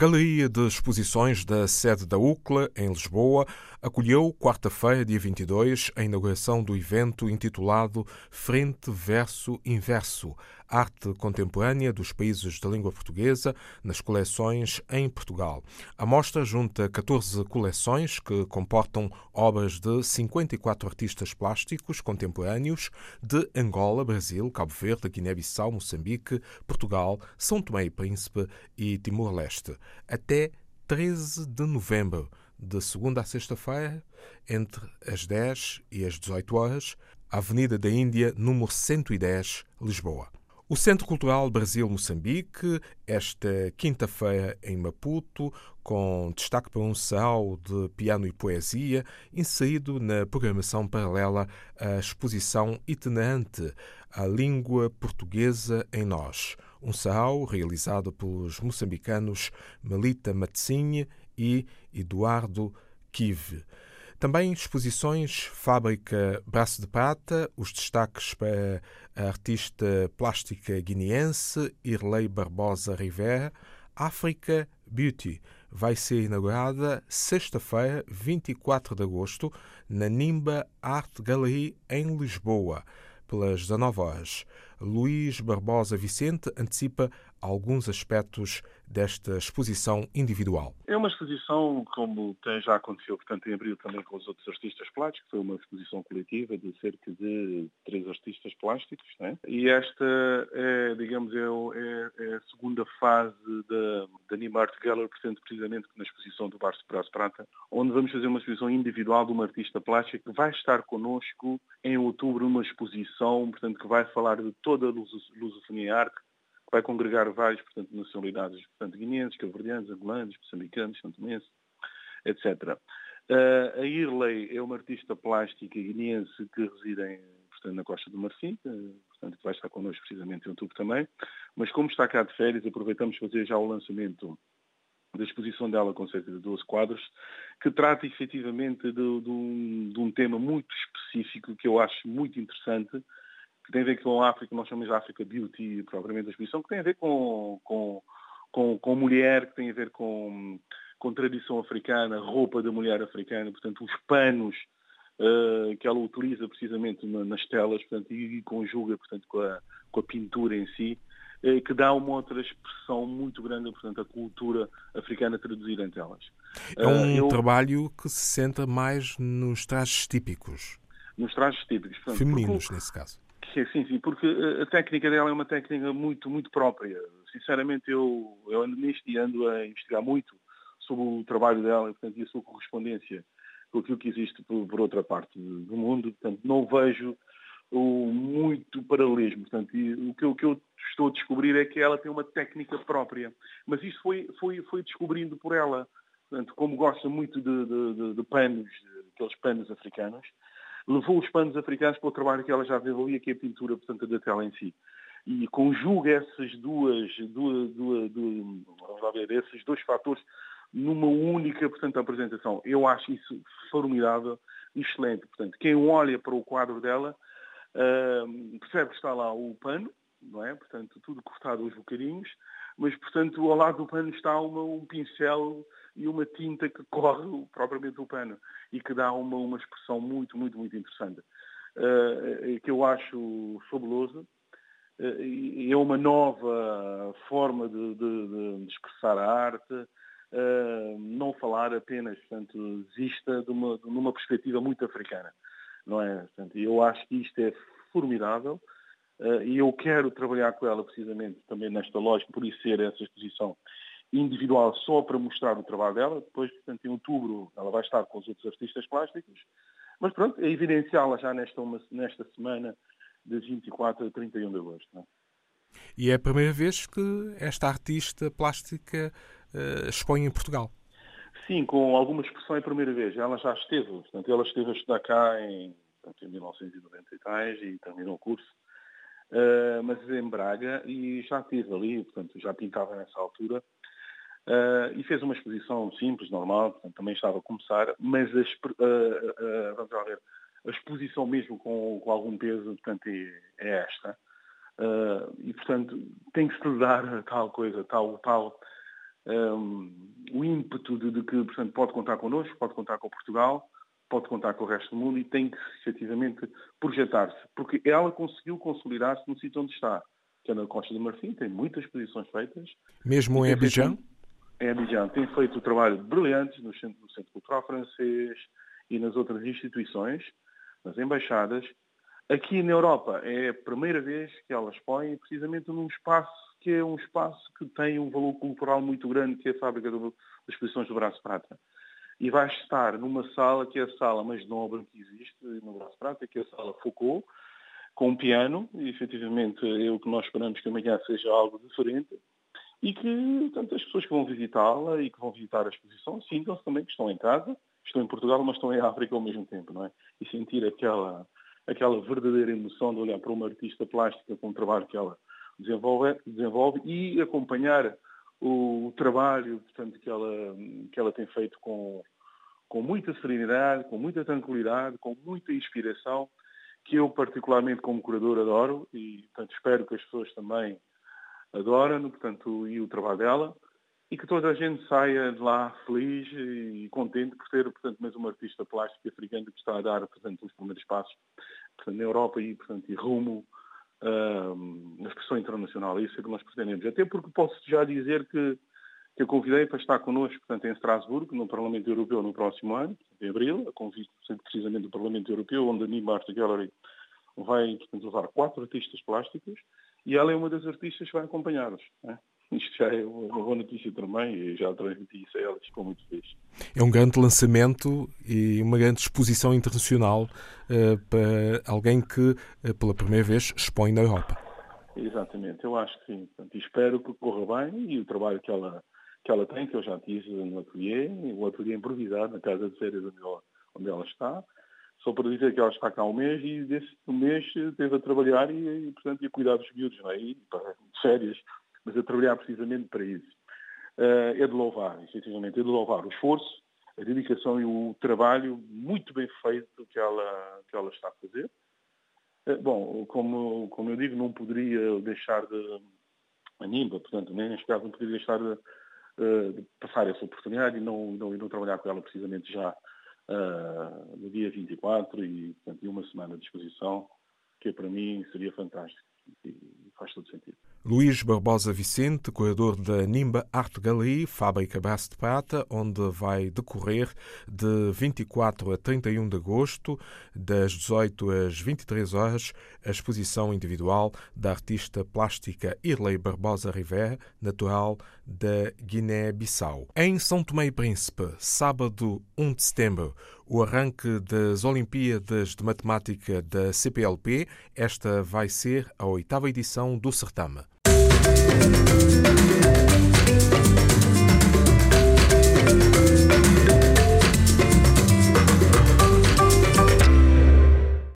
Galeria de Exposições da sede da UCLA, em Lisboa, acolheu, quarta-feira, dia 22, a inauguração do evento intitulado Frente Verso Inverso Arte Contemporânea dos Países da Língua Portuguesa nas coleções em Portugal. A mostra junta 14 coleções que comportam obras de 54 artistas plásticos contemporâneos de Angola, Brasil, Cabo Verde, Guiné-Bissau, Moçambique, Portugal, São Tomé e Príncipe e Timor-Leste até 13 de novembro, de segunda a sexta-feira, entre as 10 e as 18 horas, Avenida da Índia, número 110, Lisboa. O Centro Cultural Brasil-Moçambique, esta quinta-feira em Maputo, com destaque para um sal de piano e poesia, inserido na programação paralela à exposição itinerante A Língua Portuguesa em Nós, um sarau realizado pelos moçambicanos Melita Matsinha e Eduardo Kive. Também exposições Fábrica Braço de Prata, os destaques para a artista plástica guineense Irlei Barbosa Rivera, África Beauty, vai ser inaugurada sexta-feira, 24 de agosto, na Nimba Art Gallery, em Lisboa, pelas 19 horas. Luís Barbosa Vicente antecipa alguns aspectos desta exposição individual. É uma exposição, como tem, já aconteceu, portanto, em abril também com os outros artistas plásticos, foi uma exposição coletiva de cerca de três artistas plásticos, né? e esta é, digamos, é, é, é a segunda fase da, da Anima Art Gallery, portanto, precisamente na exposição do Barço Braço Prata, onde vamos fazer uma exposição individual de uma artista plástica que vai estar connosco em outubro numa exposição, portanto, que vai falar de toda a lusofonia arte, que vai congregar várias portanto, nacionalidades, portanto, guineenses, cabo-verdianos, angolanos, moçambicanos, santomenses, etc. Uh, a Irley é uma artista plástica guineense que reside em, portanto, na Costa do Marfim, portanto, que vai estar connosco precisamente em outubro também, mas como está cá de férias, aproveitamos fazer já o lançamento da exposição dela com cerca de 12 quadros, que trata efetivamente de, de, um, de um tema muito específico que eu acho muito interessante, que tem a ver com a África, nós chamamos de África Beauty, propriamente a exposição, que tem a ver com, com, com, com mulher, que tem a ver com, com tradição africana, roupa da mulher africana, portanto, os panos uh, que ela utiliza precisamente nas telas, portanto, e, e conjuga, portanto, com a, com a pintura em si, uh, que dá uma outra expressão muito grande, portanto, a cultura africana traduzida em telas. É um uh, eu... trabalho que se centra mais nos trajes típicos. Nos trajes típicos. Portanto, Femininos, porque, nesse caso. Sim, sim, sim, porque a técnica dela é uma técnica muito, muito própria. Sinceramente, eu, eu ando nisto e ando a investigar muito sobre o trabalho dela portanto, e a sua correspondência com aquilo que existe por, por outra parte do mundo. Portanto, não vejo o, muito paralelismo. Portanto, o, que, o que eu estou a descobrir é que ela tem uma técnica própria. Mas isso foi, foi, foi descobrindo por ela. Portanto, como gosta muito de, de, de, de panos, aqueles panos africanos, levou os panos africanos para o trabalho que ela já desenvolvia, que é a pintura, portanto, da tela em si. E conjuga essas duas, duas, duas, duas ver, esses dois fatores numa única, portanto, apresentação. Eu acho isso formidável e excelente. Portanto, quem olha para o quadro dela uh, percebe que está lá o pano, não é? Portanto, tudo cortado aos bocadinhos, mas, portanto, ao lado do pano está uma, um pincel e uma tinta que corre propriamente o pano e que dá uma, uma expressão muito, muito, muito interessante. Uh, que eu acho fabuloso. Uh, é uma nova forma de, de, de expressar a arte, uh, não falar apenas, portanto, vista de uma, de uma perspectiva muito africana. Não é? Portanto, eu acho que isto é formidável e eu quero trabalhar com ela precisamente também nesta lógica, por isso ser essa exposição individual só para mostrar o trabalho dela. Depois, portanto, em outubro ela vai estar com os outros artistas plásticos. Mas pronto, é evidenciá-la já nesta, uma, nesta semana de 24 a 31 de agosto. É? E é a primeira vez que esta artista plástica uh, expõe em Portugal. Sim, com alguma expressão é a primeira vez. Ela já esteve, portanto, ela esteve a estudar cá em, portanto, em 1990 e tais e terminou o curso. Uh, mas em Braga e já esteve ali, portanto, já pintava nessa altura Uh, e fez uma exposição simples, normal, portanto, também estava a começar, mas a, uh, vamos lá ver, a exposição mesmo com, com algum peso, portanto, é, é esta. e, portanto, tem que se dar tal coisa, tal, tal, um, o ímpeto de, de, que, portanto, pode contar connosco, pode contar com Portugal, pode contar com o resto do mundo e tem que, efetivamente, projetar-se. Porque ela conseguiu consolidar-se no sítio onde está, que é na Costa do Marfim, tem muitas posições feitas. Mesmo em Abidjan? Em Abidjan. Tem feito trabalho brilhante no Centro, no Centro Cultural Francês e nas outras instituições, nas embaixadas. Aqui na Europa é a primeira vez que ela expõe precisamente num espaço que é um espaço que tem um valor cultural muito grande, que é a Fábrica das Exposições do Braço Prata. E vai estar numa sala que é a sala mais nobre que existe no Braço Prata, que é a sala Foucault, com um piano, e efetivamente é o que nós esperamos que amanhã seja algo diferente, e que tanto as pessoas que vão visitá-la e que vão visitar a exposição sintam-se também que estão em casa, estão em Portugal, mas estão em África ao mesmo tempo, não é? E sentir aquela, aquela verdadeira emoção de olhar para uma artista plástica com o trabalho que ela desenvolve, desenvolve e acompanhar o, o, trabalho portanto, que, ela, que ela tem feito com, com muita serenidade, com muita tranquilidade, com muita inspiração, que eu particularmente como curador adoro e portanto, espero que as pessoas também adorem portanto, e o trabalho dela. E que toda a gente saia de lá feliz e contente por ter, portanto, mais uma artista plástica africana que está a dar, portanto, os primeiros passos portanto, na Europa e, portanto, e rumo na expressão internacional. É isso que nós pretendemos. Até porque posso já dizer que, que a convidei para estar connosco, portanto, em Estrasburgo, no Parlamento Europeu, no próximo ano, em abril, a convite precisamente do Parlamento Europeu, onde a Nima Art Gallery vai, portanto, levar quatro artistas plásticos e ela é uma das artistas que vai acompanhá-los. Né? Isto já é uma boa notícia também e já transmiti isso a ela, ficou muito feliz. É um grande lançamento e uma grande exposição internacional uh, para alguém que, uh, pela primeira vez, expõe na Europa. Exatamente, eu acho que sim. Portanto, espero que corra bem e o trabalho que ela, que ela tem, que eu já tive no ateliê, o ateliê improvisado, na casa de férias onde ela, onde ela está, só para dizer que ela está cá um mês e desse mês esteve a trabalhar e, e portanto, a cuidar dos miúdos, não é? E, para, de férias mas a trabalhar precisamente para isso. Uh, é de louvar, efetivamente, é de louvar o esforço, a dedicação e o trabalho muito bem feito que ela, que ela está a fazer. Uh, bom, como, como eu digo, não poderia deixar de, a NIMBA, portanto, nem neste caso não poderia deixar de, uh, de passar essa oportunidade e não, não, e não trabalhar com ela precisamente já no dia 24 e, portanto, e uma semana de exposição, que para mim seria fantástico e faz todo sentido. Luís Barbosa Vicente, curador da Nimba Art Gallery, fábrica Braço de Prata, onde vai decorrer de 24 a 31 de agosto, das 18 às 23 horas, a exposição individual da artista plástica Irley Barbosa Rivera, natural da Guiné-Bissau. Em São Tomé e Príncipe, sábado 1 de setembro, o arranque das Olimpíadas de Matemática da CPLP. Esta vai ser a oitava edição do certame. Música